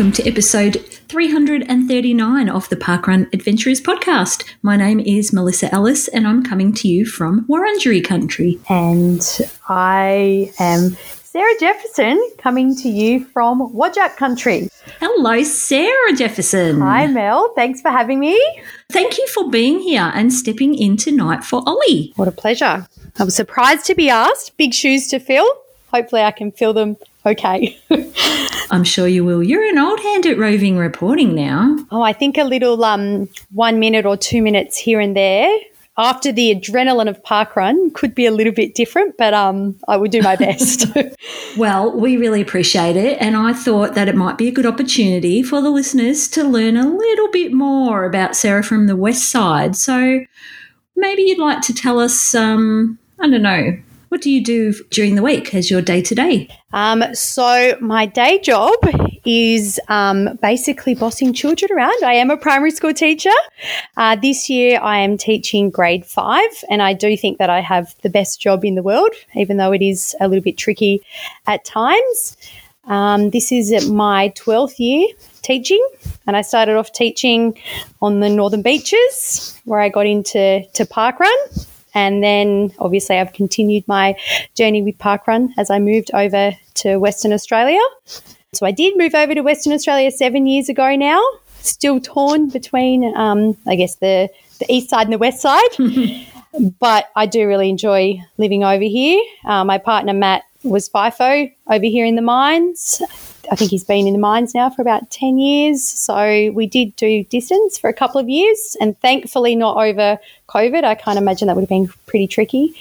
Welcome to episode 339 of the Parkrun Adventurers podcast. My name is Melissa Ellis and I'm coming to you from Wurundjeri country. And I am Sarah Jefferson coming to you from Whadjuk country. Hello, Sarah Jefferson. Hi, Mel. Thanks for having me. Thank you for being here and stepping in tonight for Ollie. What a pleasure. I was surprised to be asked. Big shoes to fill. Hopefully, I can fill them okay. I'm sure you will. You're an old hand at roving reporting now. Oh, I think a little um, one minute or two minutes here and there after the adrenaline of parkrun could be a little bit different, but um, I would do my best. well, we really appreciate it, and I thought that it might be a good opportunity for the listeners to learn a little bit more about Sarah from the West Side. So maybe you'd like to tell us, um, I don't know, what do you do during the week as your day to day? So, my day job is um, basically bossing children around. I am a primary school teacher. Uh, this year, I am teaching grade five, and I do think that I have the best job in the world, even though it is a little bit tricky at times. Um, this is my 12th year teaching, and I started off teaching on the Northern Beaches where I got into to parkrun and then obviously I've continued my journey with parkrun as I moved over to Western Australia. So I did move over to Western Australia seven years ago now, still torn between, um, I guess, the, the east side and the west side. but I do really enjoy living over here. Uh, my partner Matt was FIFO over here in the mines. I think he's been in the mines now for about 10 years. So we did do distance for a couple of years and thankfully not over COVID. I can't imagine that would have been pretty tricky.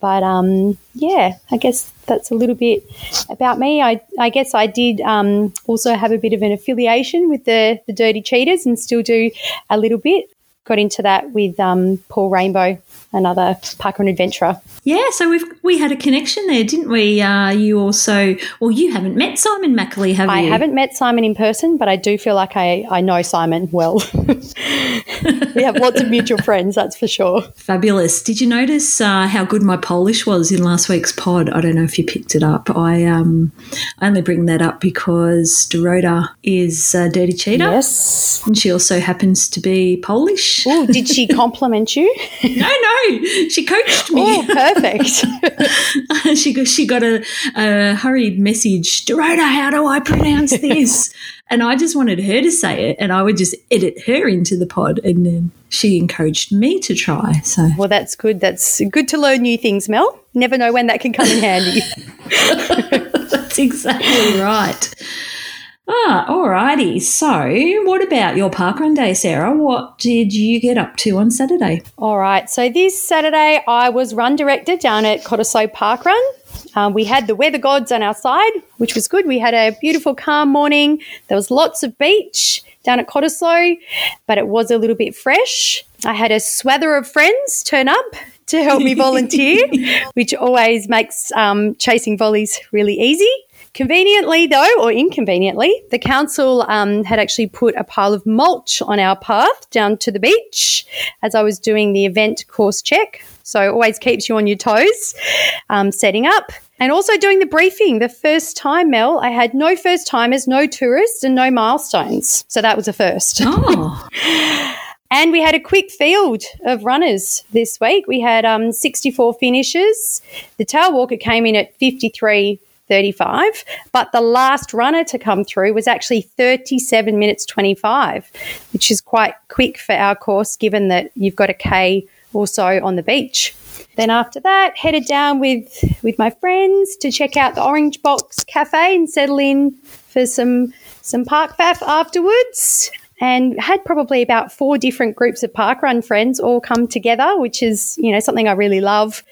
But um, yeah, I guess that's a little bit about me. I, I guess I did um, also have a bit of an affiliation with the, the Dirty Cheaters and still do a little bit. Got into that with um, Paul Rainbow another parkrun adventurer. Yeah, so we've we had a connection there, didn't we? Uh, you also, well, you haven't met Simon Mackley, have I you? I haven't met Simon in person, but I do feel like I, I know Simon well. we have lots of mutual friends, that's for sure. Fabulous. Did you notice uh, how good my Polish was in last week's pod? I don't know if you picked it up. I um, I only bring that up because Dorota is a dirty cheater. Yes. And she also happens to be Polish. Oh, did she compliment you? no, no. She coached me. Oh, perfect. she got she got a, a hurried message, Dorota, how do I pronounce this? and I just wanted her to say it, and I would just edit her into the pod, and then she encouraged me to try. So, well, that's good. That's good to learn new things, Mel. Never know when that can come in handy. that's exactly right. Ah, alrighty. So, what about your parkrun day, Sarah? What did you get up to on Saturday? All right. So, this Saturday, I was run director down at Cottesloe Parkrun. Um, we had the weather gods on our side, which was good. We had a beautiful, calm morning. There was lots of beach down at Cottesloe, but it was a little bit fresh. I had a swather of friends turn up to help me volunteer, which always makes um, chasing volleys really easy. Conveniently, though, or inconveniently, the council um, had actually put a pile of mulch on our path down to the beach as I was doing the event course check. So it always keeps you on your toes, um, setting up. And also doing the briefing. The first time, Mel, I had no first timers, no tourists, and no milestones. So that was a first. Oh. And we had a quick field of runners this week. We had um, 64 finishes. The tail walker came in at 53 35. But the last runner to come through was actually 37 minutes 25, which is quite quick for our course given that you've got a K or so on the beach. Then after that, headed down with with my friends to check out the Orange Box Cafe and settle in for some some park faff afterwards. And had probably about four different groups of parkrun friends all come together, which is you know something I really love.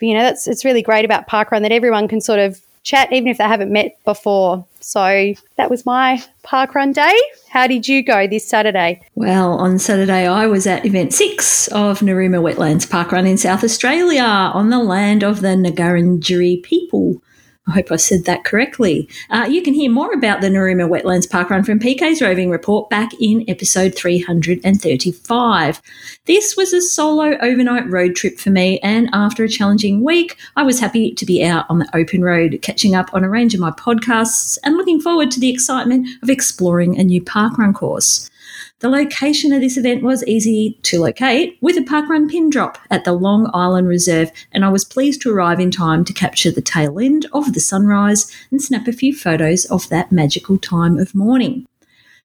But, you know that's it's really great about parkrun that everyone can sort of chat, even if they haven't met before. So that was my parkrun day. How did you go this Saturday? Well, on Saturday, I was at event six of Narooma Wetlands Parkrun in South Australia on the land of the Ngarrindjeri people. I hope I said that correctly. Uh, you can hear more about the Narooma Wetlands Park Run from PK's roving report back in episode 335. This was a solo overnight road trip for me, and after a challenging week, I was happy to be out on the open road, catching up on a range of my podcasts and looking forward to the excitement of exploring a new park run course. The location of this event was easy to locate with a parkrun pin drop at the Long Island Reserve, and I was pleased to arrive in time to capture the tail end of the sunrise and snap a few photos of that magical time of morning.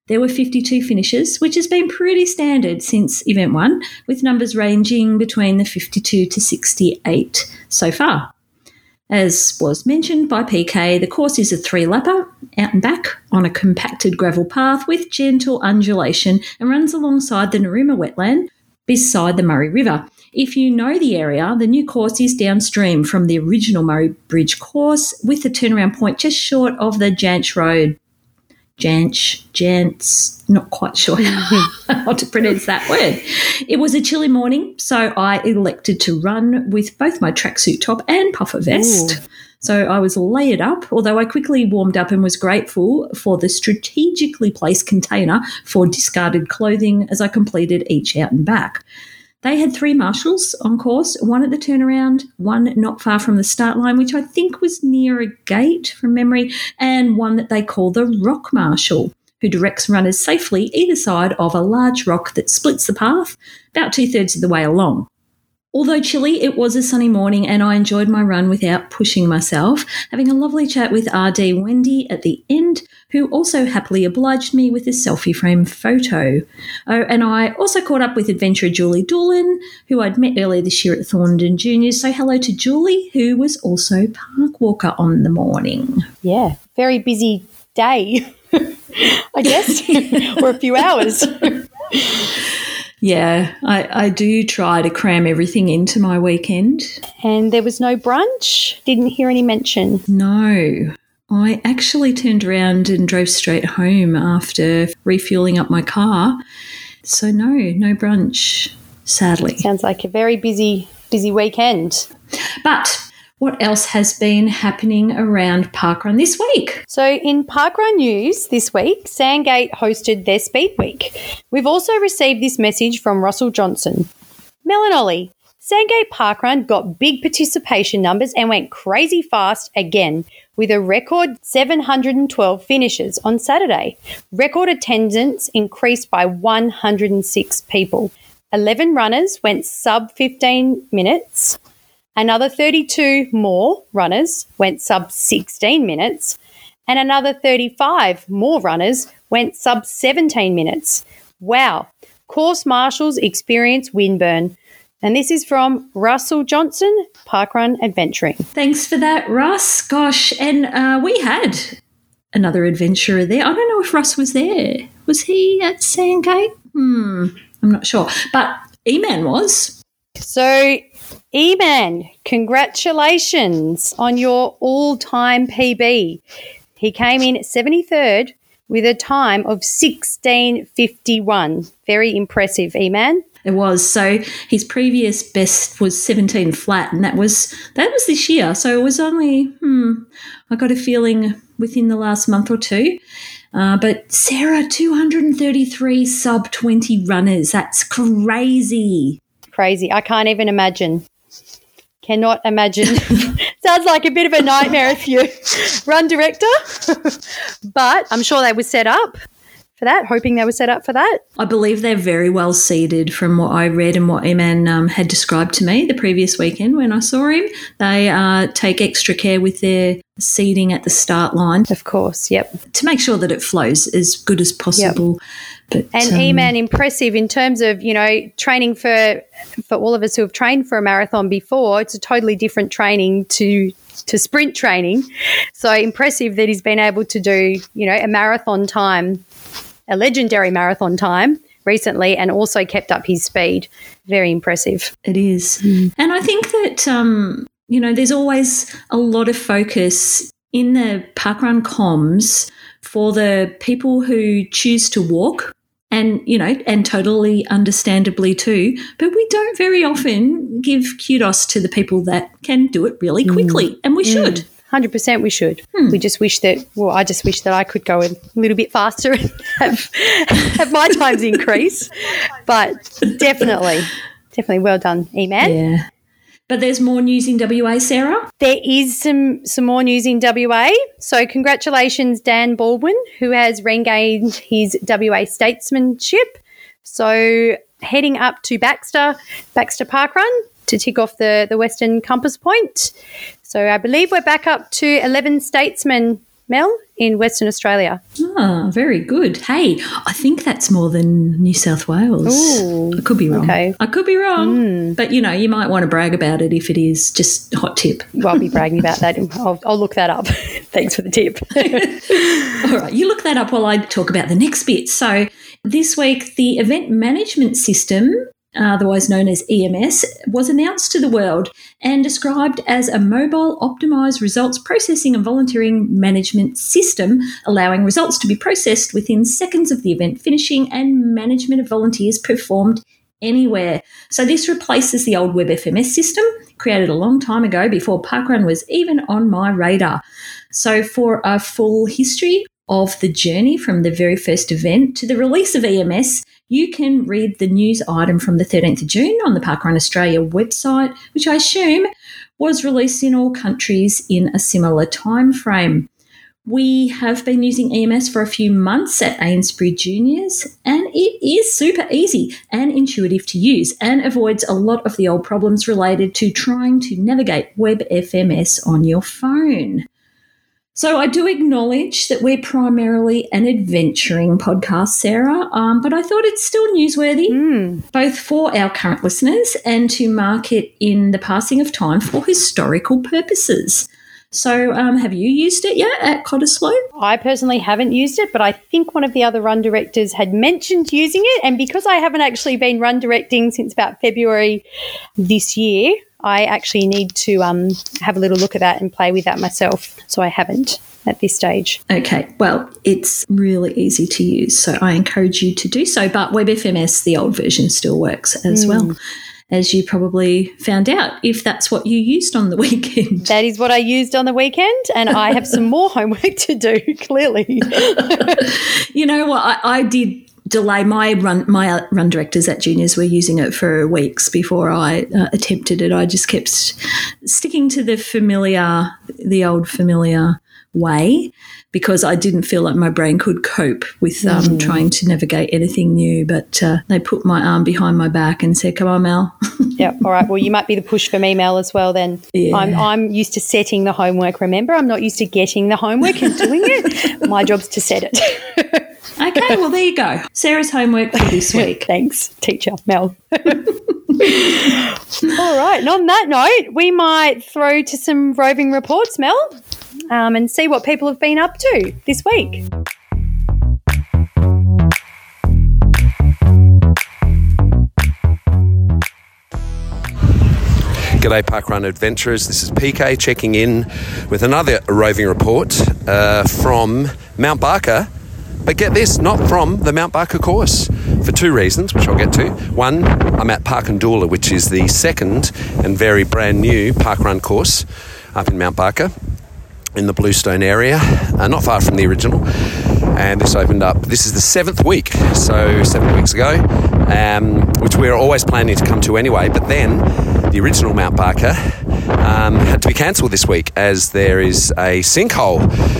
There were 52 finishes, which has been pretty standard since event one, with numbers ranging between the 52 to 68 so far. As was mentioned by PK, the course is a three lapper, out and back, on a compacted gravel path with gentle undulation and runs alongside the Narooma wetland beside the Murray River. If you know the area, the new course is downstream from the original Murray Bridge course with the turnaround point just short of the Jansch Road. Jansch, Jants, not quite sure how to pronounce that word. It was a chilly morning, so I elected to run with both my tracksuit top and puffer vest. Ooh. So I was layered up, although I quickly warmed up and was grateful for the strategically placed container for discarded clothing as I completed each out and back. They had three marshals on course, one at the turnaround, one not far from the start line, which I think was near a gate from memory, and one that they call the rock marshal, who directs runners safely either side of a large rock that splits the path about two thirds of the way along. Although chilly, it was a sunny morning and I enjoyed my run without pushing myself, having a lovely chat with RD Wendy at the end, who also happily obliged me with a selfie frame photo. Oh, and I also caught up with adventurer Julie Doolan, who I'd met earlier this year at Thorndon Juniors. So hello to Julie, who was also park walker on the morning. Yeah, very busy day, I guess, or a few hours. Yeah, I, I do try to cram everything into my weekend. And there was no brunch? Didn't hear any mention? No. I actually turned around and drove straight home after refueling up my car. So, no, no brunch, sadly. Sounds like a very busy, busy weekend. But what else has been happening around Parkrun this week? So, in Parkrun news this week, Sandgate hosted their Speed Week. We've also received this message from Russell Johnson. Mel and Ollie, Sandgate Parkrun got big participation numbers and went crazy fast again with a record 712 finishes on Saturday. Record attendance increased by 106 people. 11 runners went sub 15 minutes. Another 32 more runners went sub 16 minutes, and another 35 more runners went sub 17 minutes. Wow. Course marshals experience windburn. And this is from Russell Johnson, Parkrun Adventuring. Thanks for that, Russ. Gosh, and uh, we had another adventurer there. I don't know if Russ was there. Was he at Sandgate? Hmm, I'm not sure. But E-Man was. So Eman, congratulations on your all time PB. He came in 73rd with a time of 1651. Very impressive, Eman. It was. So his previous best was 17 flat, and that was that was this year. So it was only hmm, I got a feeling within the last month or two. Uh, but Sarah, 233 sub 20 runners. That's crazy. Crazy. I can't even imagine cannot imagine. Sounds like a bit of a nightmare if you run director. but I'm sure they were set up for that, hoping they were set up for that. I believe they're very well seeded from what I read and what Eman um, had described to me the previous weekend when I saw him. They uh, take extra care with their seeding at the start line. Of course, yep. To make sure that it flows as good as possible. Yep. But, and um, E-Man impressive in terms of you know training for for all of us who have trained for a marathon before. It's a totally different training to to sprint training. So impressive that he's been able to do you know a marathon time, a legendary marathon time recently, and also kept up his speed. Very impressive. It is, mm. and I think that um, you know there's always a lot of focus in the parkrun comms for the people who choose to walk and you know and totally understandably too but we don't very often give kudos to the people that can do it really mm. quickly mm. and we should hundred percent, we should. Hmm. We just wish that. Well, I just wish that I could go a little bit faster and have, have my times increase. But definitely, definitely, well done, E-Man. Yeah. But there's more news in WA, Sarah. There is some some more news in WA. So congratulations, Dan Baldwin, who has regained his WA statesmanship. So heading up to Baxter, Baxter Park Run to tick off the, the Western Compass Point. So I believe we're back up to 11 statesmen Mel, in Western Australia. Ah, very good. Hey, I think that's more than New South Wales. Ooh, I could be wrong. Okay. I could be wrong. Mm. But, you know, you might want to brag about it if it is. Just hot tip. Well, I'll be bragging about that. I'll, I'll look that up. Thanks for the tip. All right, you look that up while I talk about the next bit. So, this week, the event management system Uh, otherwise known as EMS, was announced to the world and described as a mobile optimized results processing and volunteering management system, allowing results to be processed within seconds of the event finishing and management of volunteers performed anywhere. So this replaces the old WebFMS system created a long time ago before Parkrun was even on my radar. So for a full history of the journey from the very first event to the release of EMS, you can read the news item from the 13th of June on the Parkrun Australia website, which I assume was released in all countries in a similar time frame. We have been using EMS for a few months at Ainsbury Juniors, and it is super easy and intuitive to use and avoids a lot of the old problems related to trying to navigate WebFMS on your phone. So I do acknowledge that we're primarily an adventuring podcast, Sarah, um, but I thought it's still newsworthy, mm. both for our current listeners and to mark it in the passing of time for historical purposes. So, um, have you used it yet at Cottesloe? I personally haven't used it, but I think one of the other run directors had mentioned using it. And because I haven't actually been run directing since about February this year, I actually need to um, have a little look at that and play with that myself. So I haven't at this stage. Okay, well, it's really easy to use, so I encourage you to do so. But WebFMS, the old version, still works as mm. well. As you probably found out, if that's what you used on the weekend. That is what I used on the weekend, and I have some more homework to do, clearly. you know what? I, I did delay. My run, my run directors at juniors were using it for weeks before I uh, attempted it. I just kept sticking to the familiar, the old familiar way because I didn't feel like my brain could cope with um, mm. trying to navigate anything new. But uh, they put my arm behind my back and said, "Come on, Mel." yeah. All right. Well, you might be the push for me, Mel, as well. Then yeah. I'm I'm used to setting the homework. Remember, I'm not used to getting the homework and doing it. my job's to set it. Okay, well, there you go. Sarah's homework for this week. Thanks, teacher Mel. All right, and on that note, we might throw to some roving reports, Mel, um, and see what people have been up to this week. G'day Parkrun Adventurers, this is PK checking in with another roving report uh, from Mount Barker but get this, not from the Mount Barker course for two reasons, which I'll get to. One, I'm at Park and Parkindula, which is the second and very brand new park run course up in Mount Barker in the Bluestone area, uh, not far from the original. And this opened up, this is the seventh week, so seven weeks ago, um, which we're always planning to come to anyway. But then the original Mount Barker um, had to be cancelled this week as there is a sinkhole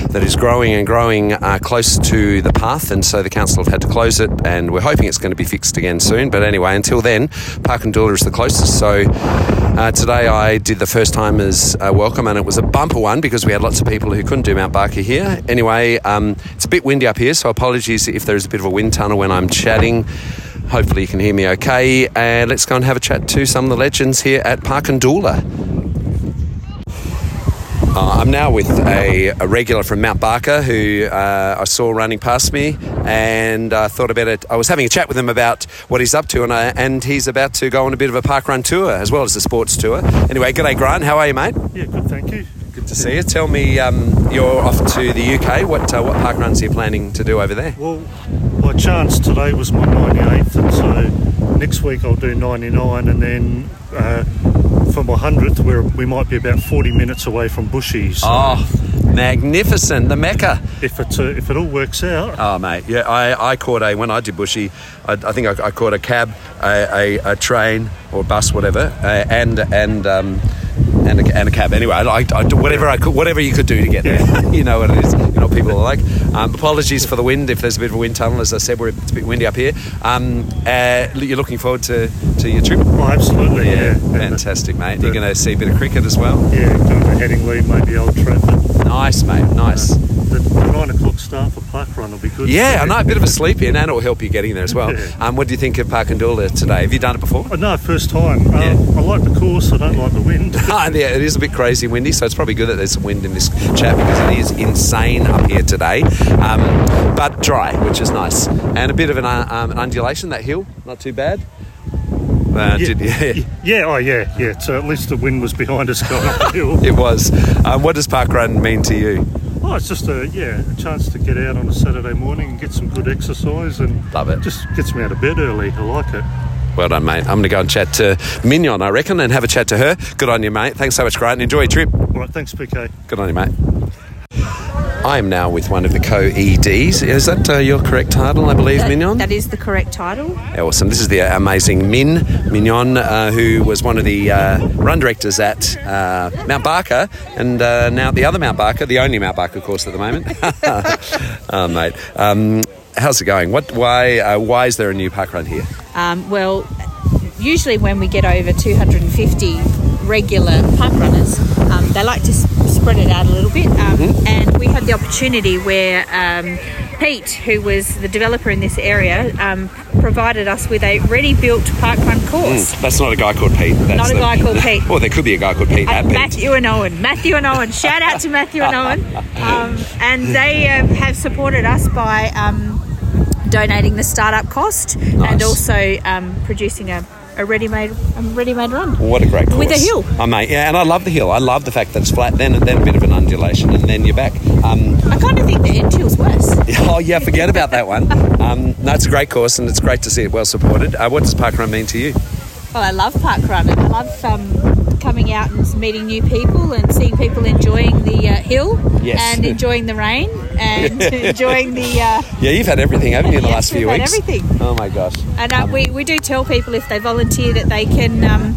that is growing and growing uh, close to the path, and so the council have had to close it. And we're hoping it's going to be fixed again soon. But anyway, until then, Park and Parkindula is the closest. So uh, today I did the first time as welcome, and it was a bumper one because we had lots of people who couldn't do Mount Barker here. Anyway, um, it's a bit windy up here, so apologies if there is a bit of a wind tunnel when I'm chatting. Hopefully, you can hear me okay. And let's go and have a chat to some of the legends here at Parkindula. Uh, I'm now with a, a, regular from Mount Barker who uh, I saw running past me and I uh, thought about it. I was having a chat with him about what he's up to and, I, and he's about to go on a bit of a park run tour as well as a sports tour. Anyway, g'day Grant, how are you mate? Yeah, good, thank you. Good to see you. Tell me, um, you're off to the UK. What uh, what park runs are you planning to do over there? Well, chance today was my 98th and so next week I'll do 99 and then uh, for my hundredth, where we might be about forty minutes away from Bushy. So Oh, magnificent. The Mecca. if it uh, if it all works out, Oh, mate. Yeah, I, I caught a, when I did Bushy, I, I think I, I caught a cab, a, a, a train or bus, whatever, uh, and, and, um, and a, and a cab. Anyway, I, I, I do whatever I could, whatever you could do to get there. you know what it is. You know what people are like. Um, apologies for the wind. If there's a bit of a wind tunnel, as I said, we're, it's a bit windy up here. Um, uh, you're looking forward to, to your trip. oh, absolutely, yeah. Uh, Fantastic, mate. You're going to see a bit of cricket as well. yeah, doing the Headingley, maybe Old Trafford. Nice, mate. Nice. The nine o'clock start for Park Run will be good. Yeah, I know. A bit of a sleep in, and it will help you getting there as well. Yeah. Um, what do you think of Park and today? Have you done it before? Oh, no, first time. Um, Yeah. I like the course. I don't like the wind. Ah, and yeah, it is a bit crazy windy, so it's probably good that there's some wind in this chat because it is insane up here today. Um, but dry, which is nice, and a bit of an, uh, um, an undulation. That hill, not too bad. Uh, yeah, did, yeah, yeah, oh yeah, yeah. So at least the wind was behind us going up the hill. it was. Um, what does Park Run mean to you? Oh, it's just a yeah, a chance to get out on a Saturday morning and get some good exercise and Love it. Just gets me out of bed early. I like it. Well done, mate. I'm going to go and chat to Mignon, I reckon, and have a chat to her. Good on you, mate. Thanks so much, Grant. Enjoy your trip. All right, thanks, PK. Good on you, mate. I am now with one of the co-EDs. Is that uh, your correct title, I believe, Mignon? That is the correct title. Awesome. This is the amazing Min Mignon, uh, who was one of the uh, run directors at uh, Mount Barker, and uh, now the other Mount Barker, the only Mount Barker course at the moment. oh, mate. Um, how's it going? What? Why? Uh, why is there a new park run here? Um, well, usually when we get over 250 regular park runners, um, they like to spread it out a little bit. Um, And we had the opportunity where um, Pete, who was the developer in this area, um, provided us with a ready-built park run course. That's not a guy called Pete. That's Not a the- guy called Pete. Well, there could be a guy called Pete Uh, Pete. Matthew and Owen. Matthew and Owen. Shout out to Matthew and Owen. Um, and they have supported us by um, donating the startup cost and also um, producing a, a ready-made a ready-made run. What a great course. With a hill. Oh, mate. Yeah, and I love the hill. I love the fact that it's flat, then then a bit of an undulation, and then you're back. Um, I kind of think the end hill's worse. oh, yeah, forget about that one. Um, no, it's a great course, and it's great to see it well supported. Uh, what does parkrun mean to you? Well, I love park run. I love um, coming out and meeting new people and seeing people enjoying the uh, hill Yes. and enjoying the rain and enjoying the. Uh, Yeah, you've had everything, haven't you, in the Yes, last few weeks? everything. Oh, my gosh. And uh, we, we do tell people if they volunteer that they can um,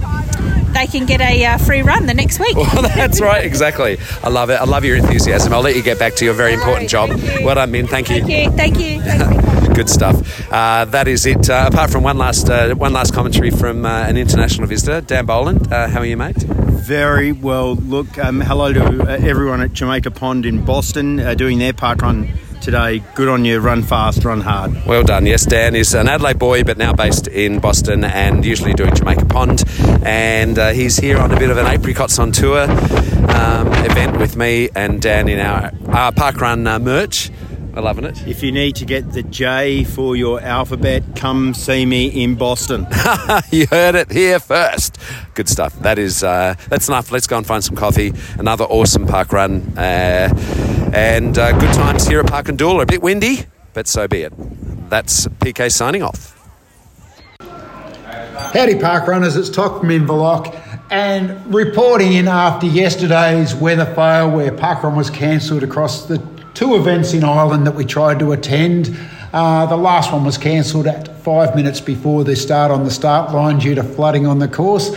they can get a uh, free run the next week. Well, that's right, exactly. I love it. I love your enthusiasm. I'll let you get back to your very important job. Well done, Min. Thank you. Thank you, thank you. Thank you. Good stuff. Uh, that is it. Uh, apart from one last uh, one last commentary from uh, an international visitor, Dan Boland. Uh, how are you, mate? Very well. Look, um, hello to everyone at Jamaica Pond in Boston uh, doing their park run today. Good on you. Run fast, run hard. Well done. Yes, Dan is an Adelaide boy, but now based in Boston and usually doing Jamaica Pond. And uh, he's here on a bit of an Apricots on Tour um, event with me and Dan in our, our park run uh, merch. We're loving it. If you need to get the J for your alphabet, come see me in Boston. you heard it here first. Good stuff. That is uh, that's enough. Let's go and find some coffee. Another awesome park run, uh, and uh, good times here at Parkindula. A bit windy, but so be it. That's PK signing off. Howdy, park runners. It's Toc from Inverloch and reporting in after yesterday's weather fail where parkrun was cancelled across the two events in Ireland that we tried to attend. Uh, the last one was cancelled at five minutes before the start on the start line due to flooding on the course.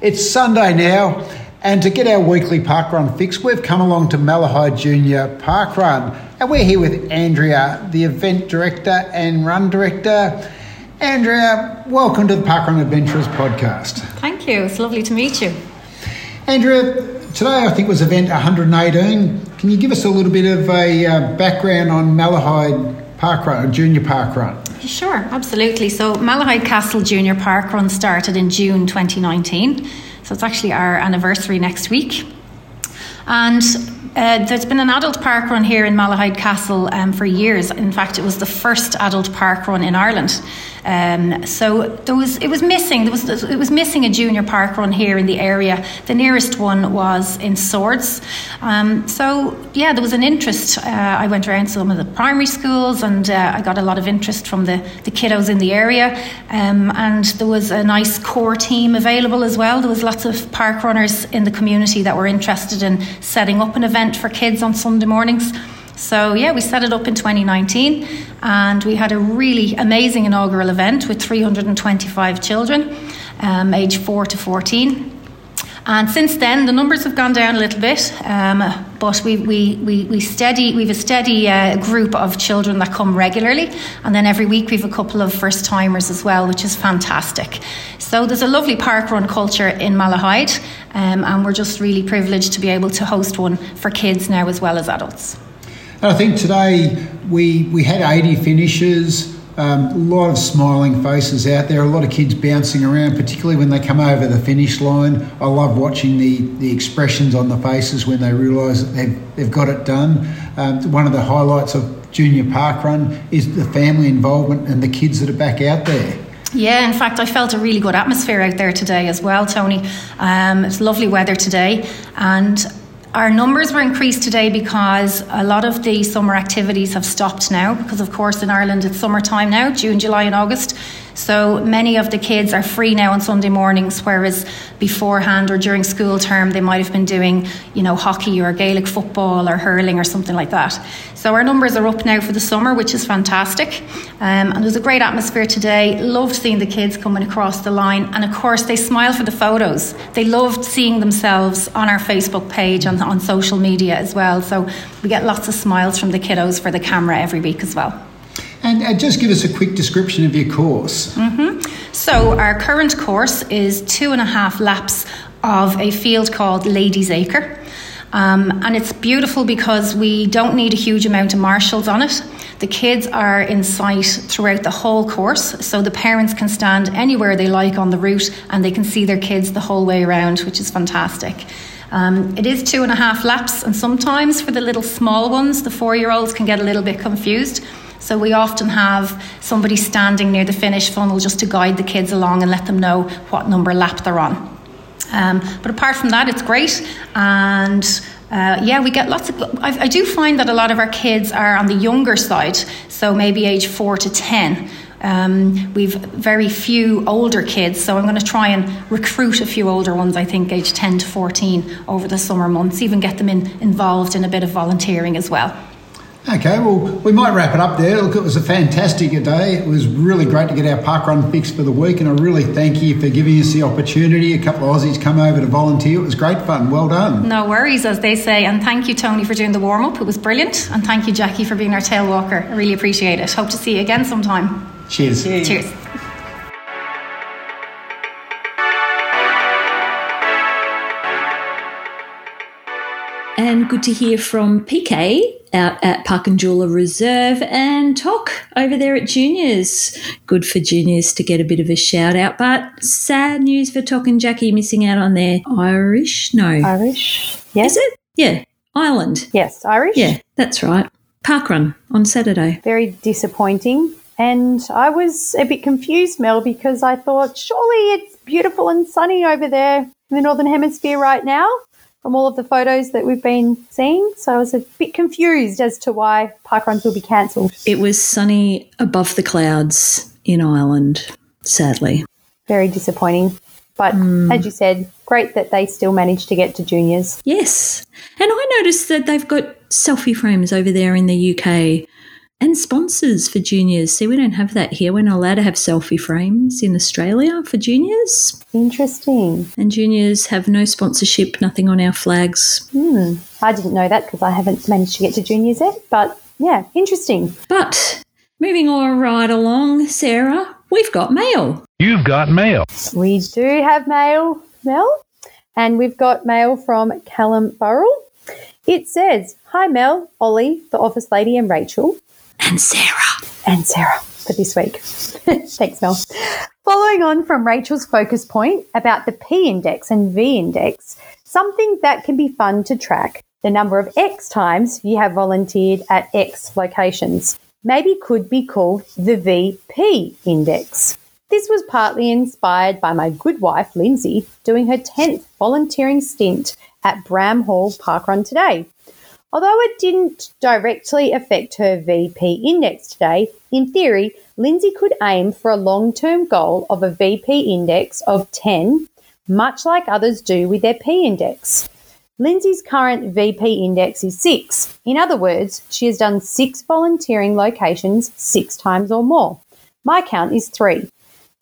It's Sunday now, and to get our weekly parkrun fix, we've come along to Malahide Junior Parkrun, and we're here with Andrea, the event director and run director. Andrea, welcome to the Parkrun Adventurers podcast. Thank you. It's lovely to meet you. Andrea, today I think was event 118. Can you give us a little bit of a uh, background on Malahide Park Run, Junior Park Run? Sure, absolutely. So, Malahide Castle Junior Park Run started in June 2019. So, it's actually our anniversary next week. And uh, there's been an adult park run here in Malahide Castle um, for years. In fact, it was the first adult park run in Ireland. Um, so there was it was missing there was it was missing a junior park run here in the area. The nearest one was in Swords. Um, so yeah, there was an interest. Uh, I went around some of the primary schools and uh, I got a lot of interest from the, the kiddos in the area. Um, and there was a nice core team available as well. There was lots of park runners in the community that were interested in setting up an event for kids on Sunday mornings. So, yeah, we set it up in 2019 and we had a really amazing inaugural event with 325 children, um, age 4 to 14. And since then, the numbers have gone down a little bit, um, but we, we, we, we steady, we have a steady uh, group of children that come regularly. And then every week we have a couple of first timers as well, which is fantastic. So there's a lovely park run culture in Malahide, um, and we're just really privileged to be able to host one for kids now as well as adults. And I think today we, we had 80 finishes, um, a lot of smiling faces out there, a lot of kids bouncing around, particularly when they come over the finish line. I love watching the, the expressions on the faces when they realise that they've, they've got it done. Um, one of the highlights of Junior Park Run is the family involvement and the kids that are back out there. Yeah, in fact, I felt a really good atmosphere out there today as well, Tony. Um, it's lovely weather today, and our numbers were increased today because a lot of the summer activities have stopped now, because of course in Ireland it's summertime now, June, July, and August. So many of the kids are free now on Sunday mornings, whereas beforehand or during school term they might have been doing, you know, hockey or Gaelic football or hurling or something like that. So our numbers are up now for the summer, which is fantastic. Um, and there was a great atmosphere today. Loved seeing the kids coming across the line, and of course they smile for the photos. They loved seeing themselves on our Facebook page and on social media as well. So we get lots of smiles from the kiddos for the camera every week as well. And uh, just give us a quick description of your course. Mm-hmm. So, our current course is two and a half laps of a field called Ladies Acre. Um, and it's beautiful because we don't need a huge amount of marshals on it. The kids are in sight throughout the whole course, so the parents can stand anywhere they like on the route and they can see their kids the whole way around, which is fantastic. Um, it is two and a half laps, and sometimes for the little small ones, the four year olds can get a little bit confused. So we often have somebody standing near the finish funnel just to guide the kids along and let them know what number lap they're on. Um, but apart from that, it's great. And uh, yeah, we get lots of. I, I, do find that a lot of our kids are on the younger side, so maybe age four to 10. Um, we've very few older kids, so I'm going to try and recruit a few older ones, I think, age 10 to 14 over the summer months, even get them in, involved in a bit of volunteering as well. Okay, well, we might wrap it up there. Look, it was a fantastic day. It was really great to get our park run fixed for the week, and I really thank you for giving us the opportunity. A couple of Aussies come over to volunteer. It was great fun. Well done. No worries, as they say. And thank you, Tony, for doing the warm up. It was brilliant. And thank you, Jackie, for being our tail walker. I really appreciate it. Hope to see you again sometime. Cheers. Cheers. Cheers. Good to hear from PK out at Park and Parkindula Reserve and TOC over there at Juniors. Good for Juniors to get a bit of a shout out, but sad news for TOC and Jackie missing out on their Irish. No. Irish. Yes. Is it? Yeah. Ireland. Yes, Irish. Yeah, that's right. Parkrun on Saturday. Very disappointing. And I was a bit confused, Mel, because I thought surely it's beautiful and sunny over there in the Northern Hemisphere right now from all of the photos that we've been seeing. So I was a bit confused as to why parkruns will be cancelled. It was sunny above the clouds in Ireland, sadly. Very disappointing. But mm. as you said, great that they still managed to get to juniors. Yes. And I noticed that they've got selfie frames over there in the UK and sponsors for juniors. See, we don't have that here. We're not allowed to have selfie frames in Australia for juniors. Interesting. And juniors have no sponsorship, nothing on our flags. Hmm. I didn't know that because I haven't managed to get to juniors yet. But yeah, interesting. But moving all right along, Sarah, we've got mail. You've got mail. We do have mail, Mel. And we've got mail from Callum Burrell. It says, Hi Mel, Ollie, the office lady, and Rachel and Sarah. And Sarah for this week. Thanks, Mel. Following on from Rachel's focus point about the P index and V index, something that can be fun to track the number of X times you have volunteered at X locations. maybe could be called the VP Index. This was partly inspired by my good wife, Lindsay, doing her 10th volunteering stint at Bramhall Parkrun today. Although it didn't directly affect her VP index today, in theory, Lindsay could aim for a long term goal of a VP index of 10, much like others do with their P index. Lindsay's current VP index is 6. In other words, she has done six volunteering locations six times or more. My count is 3.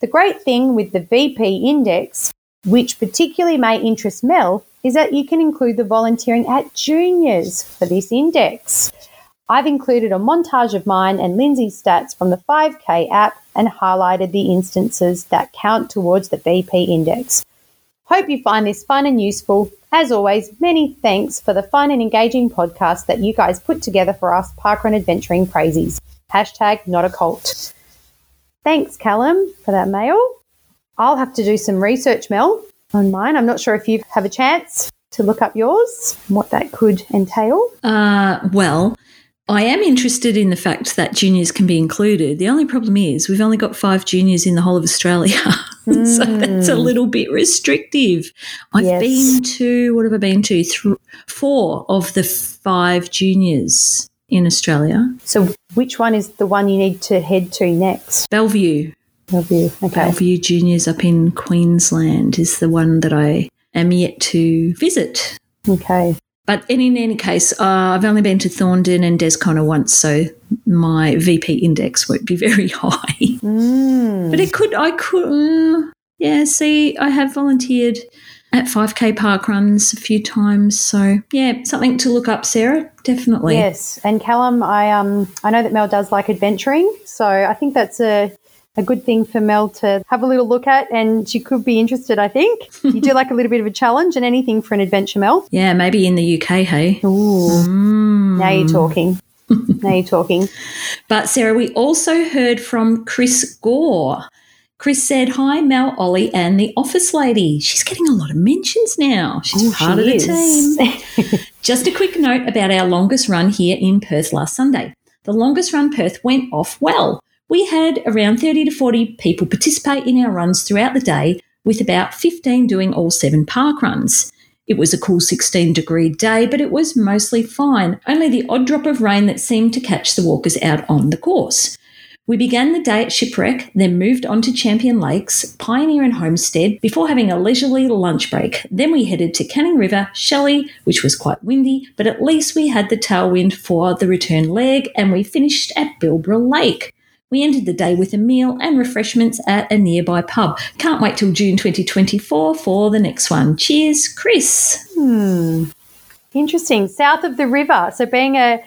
The great thing with the VP index, which particularly may interest Mel, is that you can include the volunteering at juniors for this index. I've included a montage of mine and Lindsay's stats from the 5K app and highlighted the instances that count towards the VP index. Hope you find this fun and useful. As always, many thanks for the fun and engaging podcast that you guys put together for us parkrun adventuring crazies. Hashtag not a cult. Thanks, Callum, for that mail. I'll have to do some research, Mel, on mine. I'm not sure if you have a chance to look up yours and what that could entail. Uh, well, I am interested in the fact that juniors can be included. The only problem is we've only got five juniors in the whole of Australia. so that's a little bit restrictive. I've Yes. been to, what have I been to? Th- four of the five juniors in Australia. So, which one is the one you need to head to next? Bellevue. Bellevue. Okay. Bellevue Juniors up in Queensland is the one that I am yet to visit. Okay. But in, in any case, uh, I've only been to Thorndon and Desconnor once, so my VP index won't be very high. Mm. But it could, I could, uh, yeah, see, I have volunteered at 5K park runs a few times. So, yeah, something to look up, Sarah, definitely. Yes, and Callum, I um I know that Mel does like adventuring, so I think that's a a good thing for Mel to have a little look at, and she could be interested. I think you do like a little bit of a challenge and anything for an adventure, Mel. Yeah, maybe in the UK, hey? Ooh, Mm. now you're talking. now you're talking. But Sarah, we also heard from Chris Gore. Chris said, Hi, Mel, Ollie, and the office lady. She's getting a lot of mentions now. She's Ooh, part she of the is. team. Just a quick note about our longest run here in Perth last Sunday. The longest run Perth went off well. We had around 30 to 40 people participate in our runs throughout the day, with about 15 doing all seven park runs. It was a cool 16 degree day, but it was mostly fine, only the odd drop of rain that seemed to catch the walkers out on the course. We began the day at Shipwreck, then moved on to Champion Lakes, Pioneer and Homestead before having a leisurely lunch break. Then we headed to Canning River, Shelley, which was quite windy, but at least we had the tailwind for the return leg, and we finished at Bibra Lake. We ended the day with a meal and refreshments at a nearby pub. Can't wait till June 2024 for the next one. Cheers, Chris. Hmm. Interesting. South of the river. So, being a,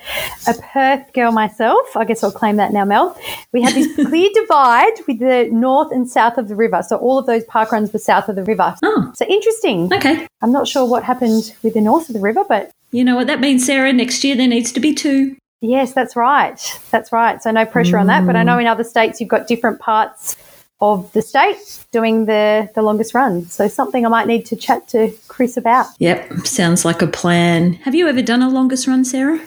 a Perth girl myself, I guess I'll claim that now, Mel. We had this clear divide with the north and south of the river. So, all of those park runs were south of the river. Oh, So, interesting. okay. I'm not sure what happened with the north of the river, but You know what that means, Sarah? Next year there needs to be two. Yes, that's right. That's right. So, no pressure on that. But I know mm. in other states you've got different parts of the state doing the, the longest run. So, something I might need to chat to Chris about. Yep, sounds like a plan. Have you ever done a longest run, Sarah?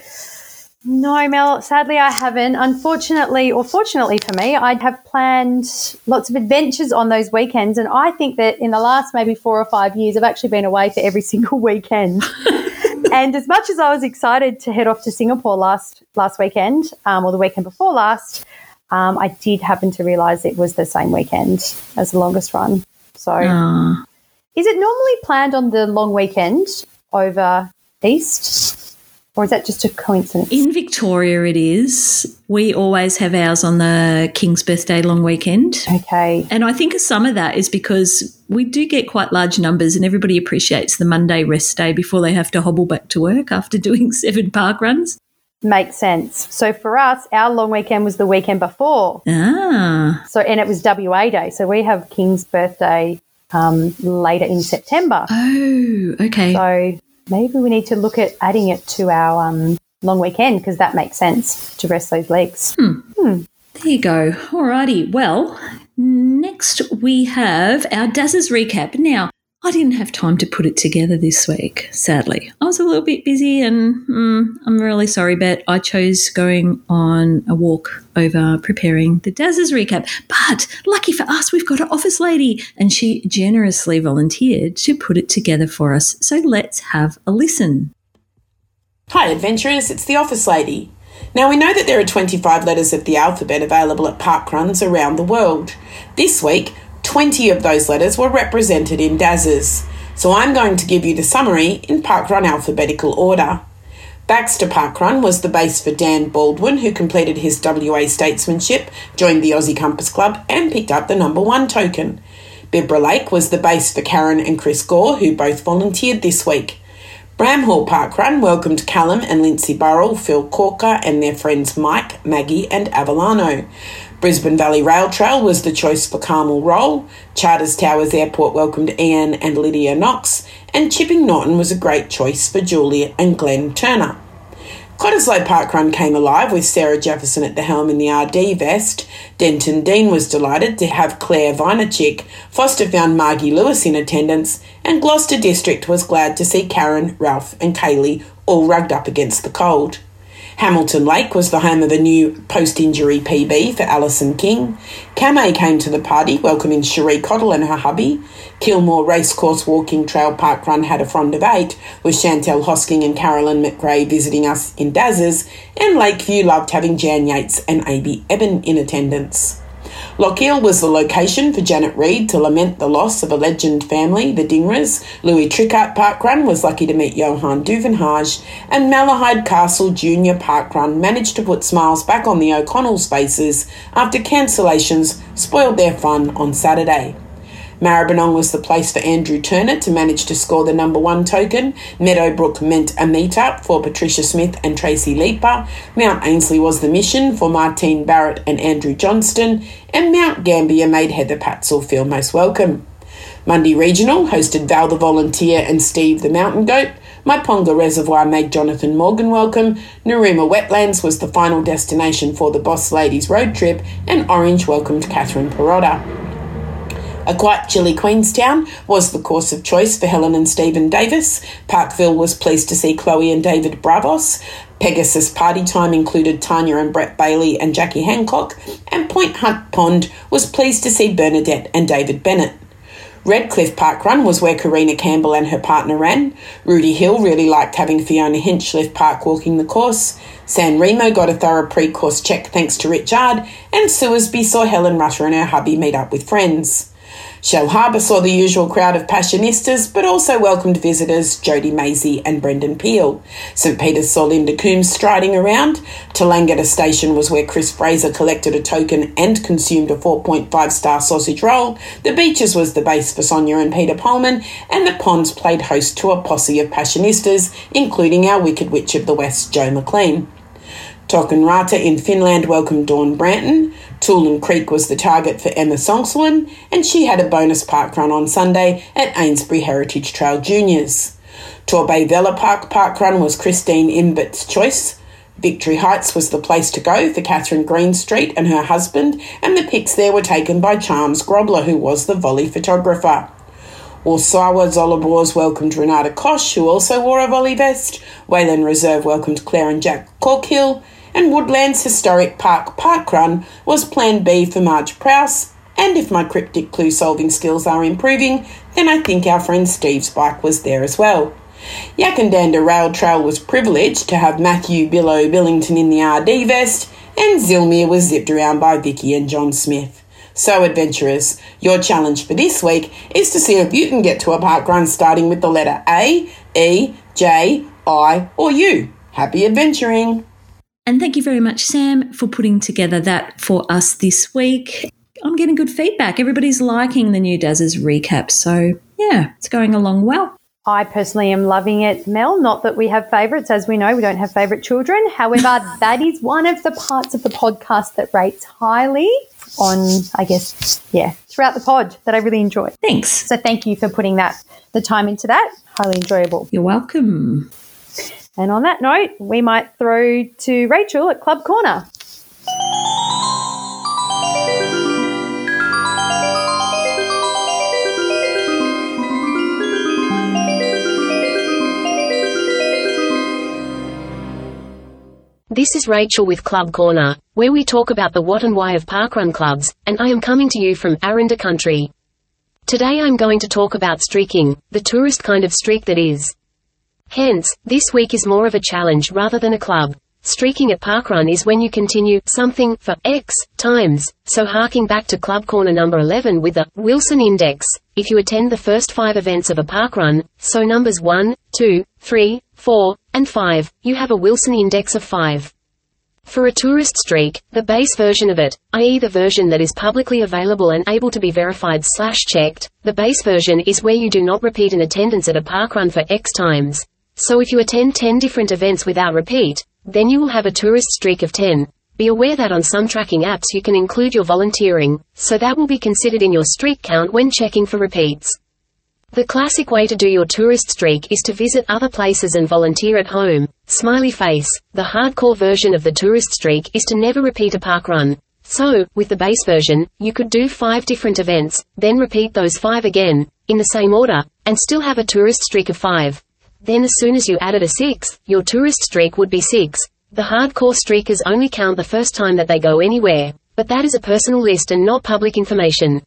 No, Mel, sadly I haven't. Unfortunately, or fortunately for me, I'd have planned lots of adventures on those weekends. And I think that in the last maybe four or five years, I've actually been away for every single weekend. And as much as I was excited to head off to Singapore last last weekend, um, or the weekend before last, um, I did happen to realise it was the same weekend as the longest run. So, Ah, is it normally planned on the long weekend over east, or is that just a coincidence? in Victoria, it is. We always have ours on the King's Birthday long weekend. Okay. And I think some of that is because we do get quite large numbers, and everybody appreciates the Monday rest day before they have to hobble back to work after doing seven park runs. Makes sense. So for us, our long weekend was the weekend before. Ah, So and it was WA Day. So we have King's birthday um, later in September. oh, okay. So maybe we need to look at adding it to our um, long weekend because that makes sense to rest those legs. There you go. Alrighty. Well, next we have our Dazzers recap. Now, I didn't have time to put it together this week, sadly. I was a little bit busy and mm, I'm really sorry, but I chose going on a walk over preparing the Dazzers recap. But lucky for us, we've got an office lady and she generously volunteered to put it together for us. So let's have a listen. Hi, adventurers, it's the office lady. Now, we know that there are 25 letters of the alphabet available at parkruns around the world. This week, 20 of those letters were represented in Dazzers. So I'm going to give you the summary in parkrun alphabetical order. Baxter Parkrun was the base for Dan Baldwin, who completed his WA statesmanship, joined the Aussie Compass Club, and picked up the number one token. Bibra Lake was the base for Karen and Chris Gore, who both volunteered this week. Bramhall Parkrun welcomed Callum and Lindsay Burrell, Phil Corker, and their friends Mike, Maggie, and Avellano. Brisbane Valley Rail Trail was the choice for Carmel Roll. Charters Towers Airport welcomed Ian and Lydia Knox, and Chipping Norton was a great choice for Julia and Glenn Turner. Cottesloe Park Run came alive with Sarah Jefferson at the helm in the RD vest. Denton Dean was delighted to have Claire Vinachik. Foster found Margie Lewis in attendance, and Gloucester District was glad to see Karen, Ralph, and Kaylee all rugged up against the cold. Hamilton Lake was the home of a new post injury PB for Alison King. Kamei came to the party, welcoming Cherie Cottle and her hubby. Kilmore Racecourse Walking Trail Park Run had a front of eight, with Chantel Hosking and Carolyn McRae visiting us in Dazzers, and Lakeview loved having Jan Yates and A.B. Eben in attendance. Lochiel was the location for Janet Reid to lament the loss of a legend family, the Dingras. Louis Tricart Parkrun was lucky to meet Johan Duvenhage, and Malahide Castle Junior Parkrun managed to put smiles back on the O'Connell's faces after cancellations spoiled their fun on Saturday. Maribyrnong was the place for Andrew Turner to manage to score the number one token. Meadowbrook meant a meet-up for Patricia Smith and Tracy Leaper. Mount Ainslie was the mission for Martine Barrett and Andrew Johnston. And Mount Gambier made Heather Patzel feel most welcome. Mundy Regional hosted Val the Volunteer and Steve the Mountain Goat. Ponga Reservoir made Jonathan Morgan welcome. Narooma Wetlands was the final destination for the Boss Ladies road trip, and Orange welcomed Catherine Perotta. A quite chilly Queenstown was the course of choice for Helen and Stephen Davis. Parkville was pleased to see Chloe and David Bravos. Pegasus party time included Tanya and Brett Bailey and Jackie Hancock, and Point Hut Pond was pleased to see Bernadette and David Bennett. Redcliffe Park Run was where Karina Campbell and her partner ran. Rudy Hill really liked having Fiona Hinchliff Park walking the course. San Remo got a thorough pre course check thanks to Richard, and Suersby saw Helen Rutter and her hubby meet up with friends. Shellharbour saw the usual crowd of Passionistas, but also welcomed visitors Jody Maisie and Brendan Peel. St Peter's saw Linda Coombs striding around. Tallangatta Station was where Chris Fraser collected a token and consumed a 4.5 star sausage roll. The Beaches was the base for Sonia and Peter Pullman, and the Ponds played host to a posse of Passionistas, including our Wicked Witch of the West, Jo McLean. Toukoranta in Finland welcomed Dawn Branton. Toolan Creek was the target for Emma Songslin, and she had a bonus park run on Sunday at Ainsbury Heritage Trail Juniors. Torbay Velopark park run was Christine Imbert's choice. Victory Heights was the place to go for Catherine Greenstreet and her husband, and the pics there were taken by Charms Grobler, who was the volley photographer. Warszawa Żoliborz welcomed Renata Kosh, who also wore a volley vest. Wayland Reserve welcomed Claire and Jack Corkhill and Woodlands Historic Park Park Run was Plan B for Marge Prowse. And if my cryptic clue solving skills are improving, then I think our friend Steve's bike was there as well. Yackandandah Rail Trail was privileged to have Matthew Billow Billington in the RD vest, and Zillmere was zipped around by Vicky and John Smith. So, adventurers, your challenge for this week is to see if you can get to a park run starting with the letter A, E, J, I, or U. Happy adventuring! And thank you very much, Sam, for putting together that for us this week. I'm getting good feedback. Everybody's liking the new Dazzers recap. So, yeah, it's going along well. I personally am loving it, Mel. Not that we have favourites, as we know, we don't have favourite children. However, that is one of the parts of the podcast that rates highly on, I guess, yeah, throughout the pod that I really enjoy. Thanks. So thank you for putting that the time into that. Highly enjoyable. You're welcome. And on that note, we might throw to Rachel at Club Corner. This is Rachel with Club Corner, where we talk about the what and why of parkrun clubs, and I am coming to you from Arinda Country. Today I'm going to talk about streaking, the tourist kind of streak that is. Hence, this week is more of a challenge rather than a club. Streaking at parkrun is when you continue something for X times. So harking back to club corner number 11 with the Wilson Index, if you attend the first five events of a parkrun, so numbers 1, 2, 3, 4, and 5, you have a Wilson Index of 5. For a tourist streak, the base version of it, i.e. the version that is publicly available and able to be verified slash checked, the base version is where you do not repeat an attendance at a parkrun for X times. So if you attend 10 different events without repeat, then you will have a tourist streak of 10. Be aware that on some tracking apps you can include your volunteering, so that will be considered in your streak count when checking for repeats. The classic way to do your tourist streak is to visit other places and volunteer at home. Smiley face. The hardcore version of the tourist streak is to never repeat a park run. So, with the base version, you could do five different events, then repeat those five again, in the same order, and still have a tourist streak of five. Then as soon as you added a sixth, your tourist streak would be six. The hardcore streakers only count the first time that they go anywhere, but that is a personal list and not public information.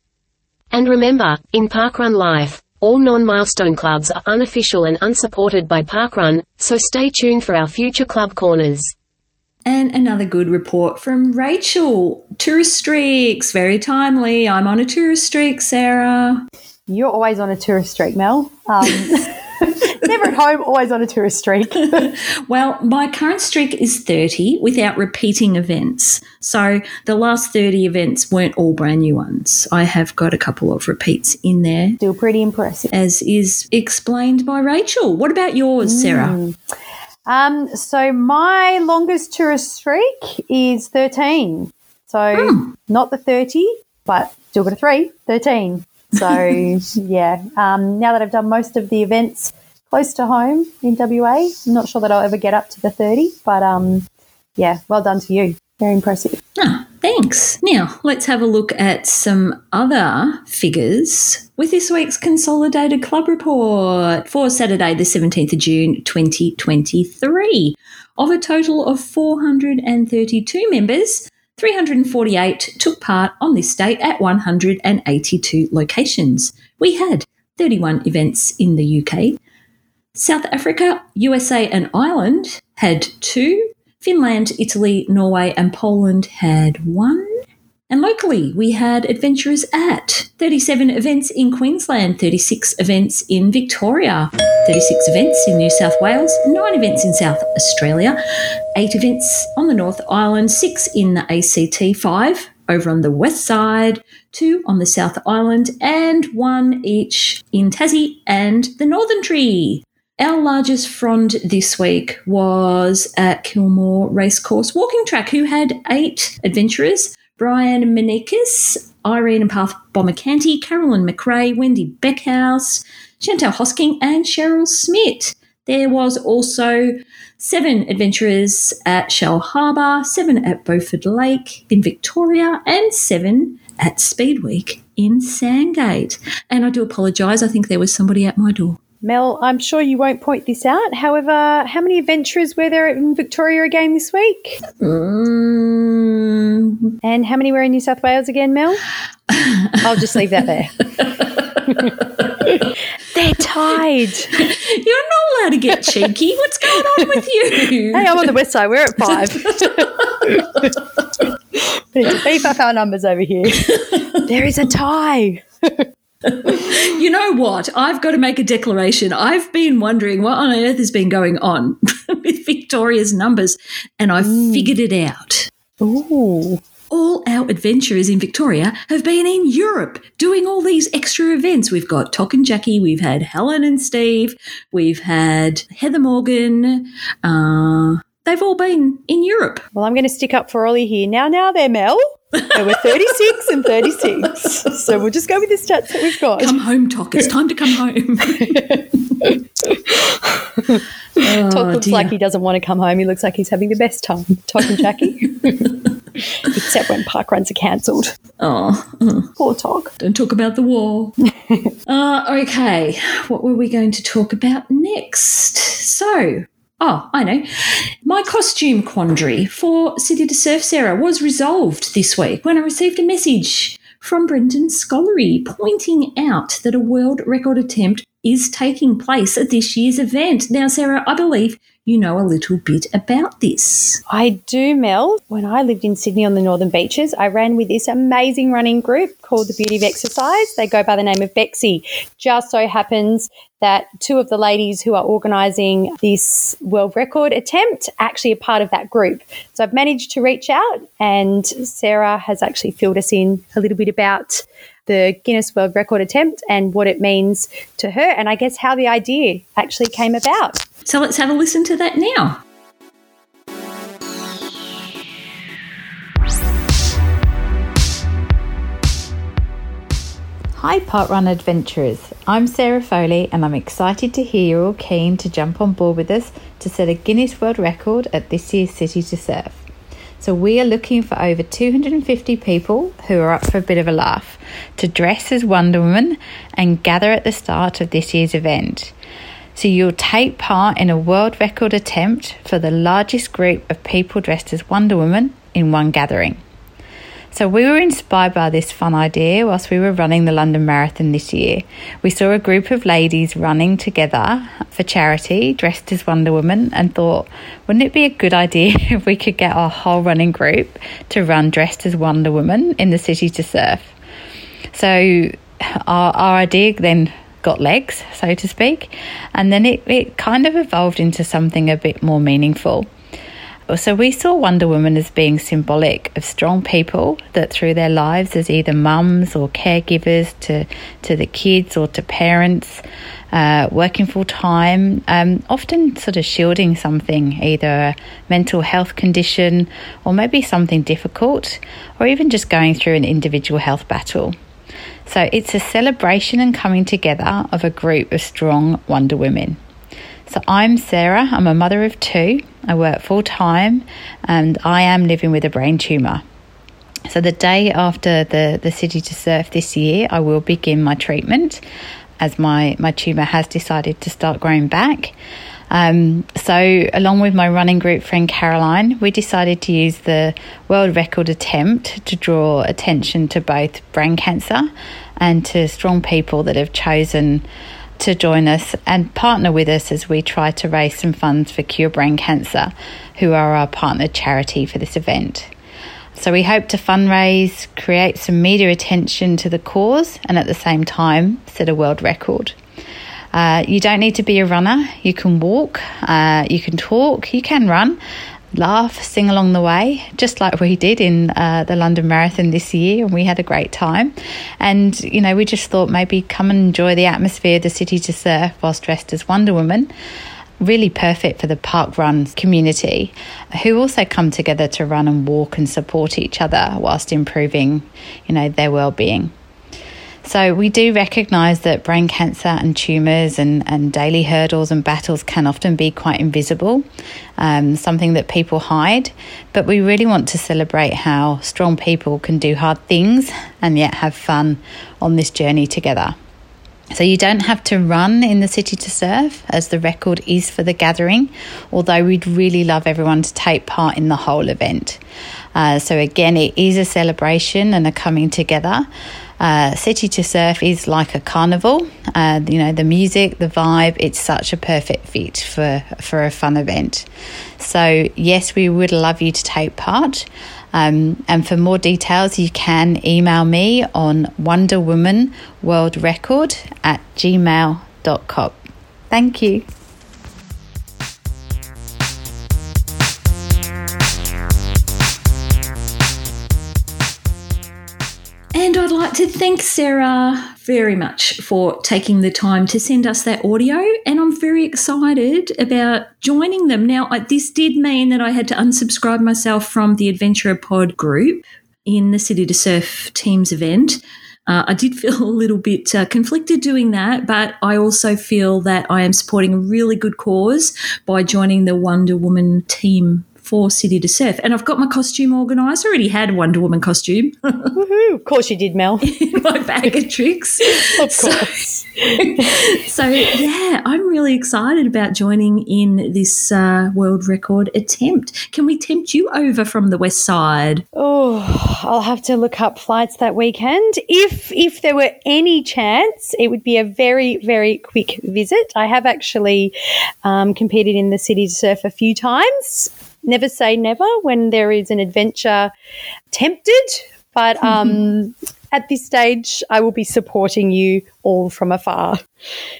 And remember, in parkrun life, all non-milestone clubs are unofficial and unsupported by Parkrun, so stay tuned for our future club corners. And another good report from Rachel. Tourist streaks, very timely. I'm on a tourist streak, Sarah. You're always on a tourist streak, Mel. Um, never at home, always on a tourist streak. well, my current streak is 30 without repeating events. So the last 30 events weren't all brand new ones. I have got a couple of repeats in there. Still pretty impressive. As is explained by Rachel. What about yours, Sarah? Mm. Um, so my longest tourist streak is 13. So mm. not the 30, but still got a 3, 13. So yeah, um, now that I've done most of the events close to home in WA, I'm not sure that I'll ever get up to the 30, but um, yeah, well done to you. Very impressive. Ah, thanks. Now, let's have a look at some other figures with this week's Consolidated Club Report for Saturday, the 17th of June, 2023. Of a total of 432 members, 348 took part on this date at 182 locations. We had 31 events in the UK. South Africa, USA, and Ireland had two. Finland, Italy, Norway, and Poland had one. And locally, we had adventurers at 37 events in Queensland, 36 events in Victoria, 36 events in New South Wales, 9 events in South Australia, 8 events on the North Island, 6 in the ACT, 5 over on the west side, 2 on the South Island, and 1 each in Tassie and the Northern Tree. Our largest frond this week was at Kilmore Racecourse Walking Track, who had eight adventurers Brian Menikis, Irene and Path Bombercanty, Carolyn McRae, Wendy Beckhouse, Chantal Hosking, and Cheryl Smith. There was also seven adventurers at Shellharbour, seven at Beaufort Lake in Victoria, and seven at Speed Week in Sandgate. And I do apologise, I think there was somebody at my door. Mel, I'm sure you won't point this out. However, how many adventurers were there in Victoria again this week? Mm. And how many were in New South Wales again, Mel? I'll just leave that there. They're tied. You're not allowed to get cheeky. What's going on with you? Hey, I'm on the west side. We're at five. we need to beef up our numbers over here. There is a tie you know what? I've got to make a declaration. I've been wondering what on earth has been going on with Victoria's numbers, and I've mm. figured it out. Ooh. All our adventurers in Victoria have been in Europe doing all these extra events. We've got TOC and Jackie, we've had Helen and Steve, we've had Heather Morgan. Uh, they've all been in Europe. Well, I'm going to stick up for Ollie here. Now, now there, Mel. There were 36 and 36. So we'll just go with the stats that we've got. Come home, TOC. It's time to come home. oh, TOC looks dear. like he doesn't want to come home. He looks like he's having the best time. TOC and Jackie. Except when park runs are cancelled. Oh. Poor TOC. Don't talk about the war. uh, okay. What were we going to talk about next? So, Oh, I know. My costume quandary for City to Surf Sarah was resolved this week when I received a message from Brendan Scollery pointing out that a world record attempt is taking place at this year's event. Now, Sarah, I believe you know a little bit about this. I do, Mel. When I lived in Sydney on the Northern Beaches, I ran with this amazing running group called the Beauty of Exercise. They go by the name of Bexy. Just so happens that two of the ladies who are organising this world record attempt actually are part of that group. So I've managed to reach out, and Sarah has actually filled us in a little bit about the Guinness World Record attempt and what it means to her, and I guess how the idea actually came about. So let's have a listen to that now. Hi, Park Run adventurers. I'm Sarah Foley, and I'm excited to hear you're all keen to jump on board with us to set a Guinness World Record at this year's City to Surf. So, we are looking for over 250 people who are up for a bit of a laugh to dress as Wonder Woman and gather at the start of this year's event. So, you'll take part in a world record attempt for the largest group of people dressed as Wonder Woman in one gathering. So we were inspired by this fun idea whilst we were running the London Marathon this year. We saw a group of ladies running together for charity, dressed as Wonder Woman, and thought, wouldn't it be a good idea if we could get our whole running group to run dressed as Wonder Woman in the city to surf? So our, our idea then got legs, so to speak, and then it, it kind of evolved into something a bit more meaningful. So we saw Wonder Woman as being symbolic of strong people that through their lives as either mums or caregivers to, to the kids or to parents, uh, working full time, um, often sort of shielding something, either a mental health condition or maybe something difficult, or even just going through an individual health battle. So it's a celebration and coming together of a group of strong Wonder Women. So I'm Sarah, I'm a mother of two. I work full time and I am living with a brain tumour. So the day after the, the City to Surf this year, I will begin my treatment as my, my tumour has decided to start growing back. Um, so, along with my running group friend Caroline, we decided to use the world record attempt to draw attention to both brain cancer and to strong people that have chosen to join us and partner with us as we try to raise some funds for Cure Brain Cancer, who are our partner charity for this event. So we hope to fundraise, create some media attention to the cause, and at the same time set a world record. Uh, you don't need to be a runner. You can walk, uh, you can talk, you can run, laugh, sing along the way, just like we did in uh, the London Marathon this year, and we had a great time. And you know, we just thought maybe come and enjoy the atmosphere, of the city to surf whilst dressed as Wonder Woman. Really perfect for the park run community, who also come together to run and walk and support each other whilst improving, you know, their well-being. So we do recognise that brain cancer and tumours and, and daily hurdles and battles can often be quite invisible, um, something that people hide. But we really want to celebrate how strong people can do hard things and yet have fun on this journey together. So you don't have to run in the city to surf, as the record is for the gathering, although we'd really love everyone to take part in the whole event. Uh, so again, it is a celebration and a coming together. Uh, City to Surf is like a carnival. Uh, you know, the music, the vibe, it's such a perfect fit for, for a fun event. So, yes, we would love you to take part. Um, and for more details, you can email me on Wonder Woman World Record at gmail.com. Thank you. And I'd like to thank Sarah very much for taking the time to send us that audio. And I'm very excited about joining them. Now, this did mean that I had to unsubscribe myself from the Adventurer Pod group in the City to Surf Teams event. Uh, I did feel a little bit uh, conflicted doing that, but I also feel that I am supporting a really good cause by joining the Wonder Woman team for City to Surf. And I've got my costume organised. I already had a Wonder Woman costume Woohoo! Of course you did, Mel. in my bag of tricks. Of course. So, yeah, I'm really excited about joining in this uh, world record attempt. Can we tempt you over from the west side? Oh, I'll have to look up flights that weekend. If if there were any chance, it would be a very very quick visit. I have actually um, competed in the city to surf a few times. Never say never when there is an adventure tempted, but um, at this stage, I will be supporting you all from afar,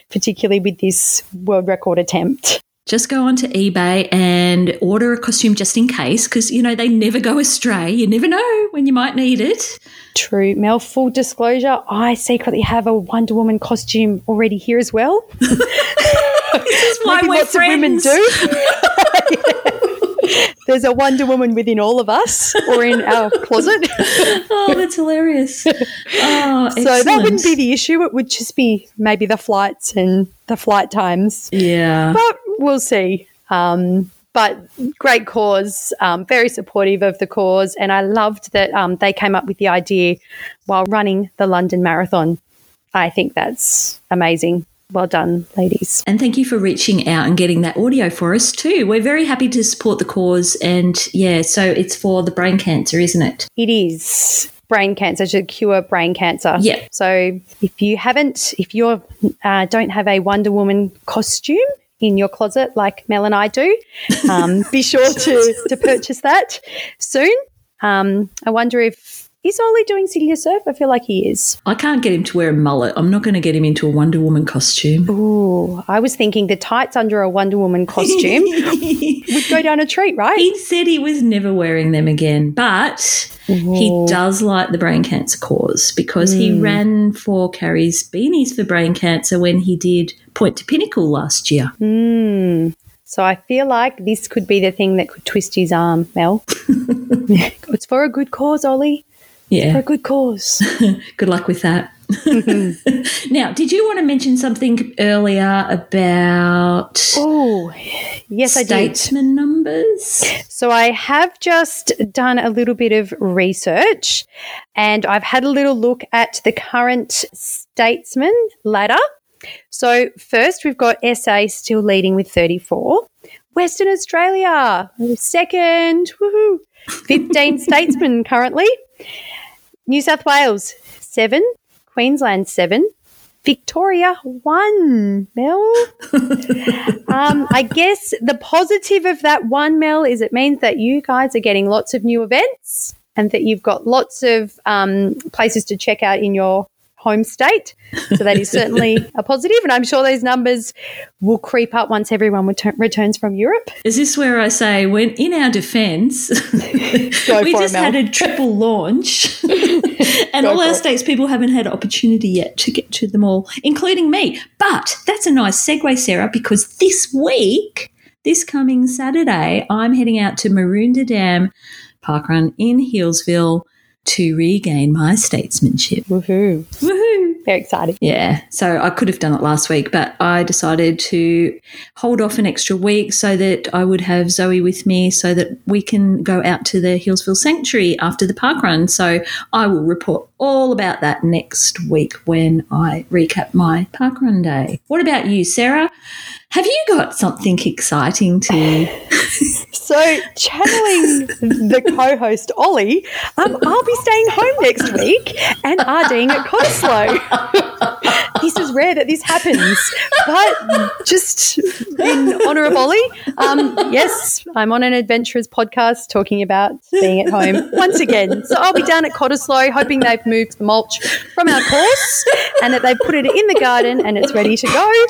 particularly with this world record attempt. Just go onto eBay and order a costume just in case because, you know, they never go astray. You never know when you might need it. True. Mel, full disclosure, I secretly have a Wonder Woman costume already here as well. This is why Maybe we're lots of women friends. do. There's a Wonder Woman within all of us or in our closet. Oh, that's hilarious. Oh, So that wouldn't be the issue. It would just be maybe the flights and the flight times. Yeah. But we'll see. Um, but great cause, um, very supportive of the cause. And I loved that um, they came up with the idea while running the London Marathon. I think that's amazing. Well done, ladies. And thank you for reaching out and getting that audio for us too. We're very happy to support the cause. And yeah, so it's for the brain cancer, isn't it? It is brain cancer to cure brain cancer. Yeah. So if you haven't, if you uh, don't have a Wonder Woman costume in your closet like Mel and I do, um, be sure to to purchase that soon. Um, I wonder if is Ollie doing City to Surf? I feel like he is. I can't get him to wear a mullet. I'm not going to get him into a Wonder Woman costume. Ooh, I was thinking the tights under a Wonder Woman costume would go down a treat, right? He said he was never wearing them again, but he does like the brain cancer cause because he hmm. ran for Carrie's Beanies for brain cancer when he did Point to Pinnacle last year. Hmm. So I feel like this could be the thing that could twist his arm, Mel. it's for a good cause, Ollie. For a good cause. good luck with that. now, did you want to mention something earlier about Oh, yes, I did. statesman numbers? So I have just done a little bit of research and I've had a little look at the current statesman ladder. So first we've got SA still leading with 34. Western Australia, second, woohoo. 15 statesmen currently. New South Wales, seven. Queensland, seven. Victoria, one. Mel. Um, I guess the positive of that one, Mel, is it means that you guys are getting lots of new events and that you've got lots of um, places to check out in your home state. So that is certainly a positive, and I'm sure those numbers will creep up once everyone return- returns from Europe. Is this where I say, when in our defence, we for it, just had a triple launch, and all our it. states people haven't had opportunity yet to get to them all, including me. But that's a nice segue, Sarah, because this week, this coming Saturday, I'm heading out to Maroondah Dam Parkrun in Healesville to regain my statesmanship. Woohoo! Woohoo! Very exciting. Yeah, so I could have done it last week, but I decided to hold off an extra week so that I would have Zoe with me so that we can go out to the Healesville Sanctuary after the park run. So I will report all about that next week when I recap my park run day. What about you, Sarah? Have you got something exciting to? So, channeling the co-host Ollie, um, I'll be staying home next week and RDing at Cottesloe. this is rare that this happens, but just in honour of Ollie, um, yes, I'm on an adventurers podcast talking about being at home once again. So I'll be down at Cottesloe, hoping they've moved the mulch from our course and that they've put it in the garden and it's ready to go.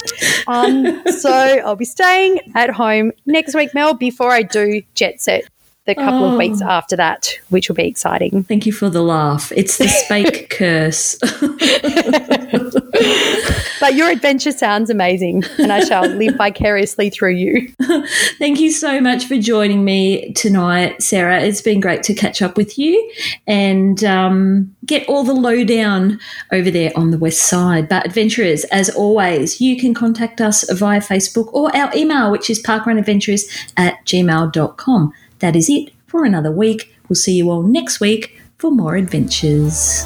Um, so I'll be staying at home next week, Mel, before I do jet set the couple of weeks after that, which will be exciting. Thank you for the laugh. It's the spake curse. But your adventure sounds amazing, and I shall live vicariously through you. Thank you so much for joining me tonight, Sarah. It's been great to catch up with you and um, get all the lowdown over there on the west side. But, adventurers, as always, you can contact us via Facebook or our email, which is parkrunadventures at gmail.com. That is it for another week. We'll see you all next week for more adventures.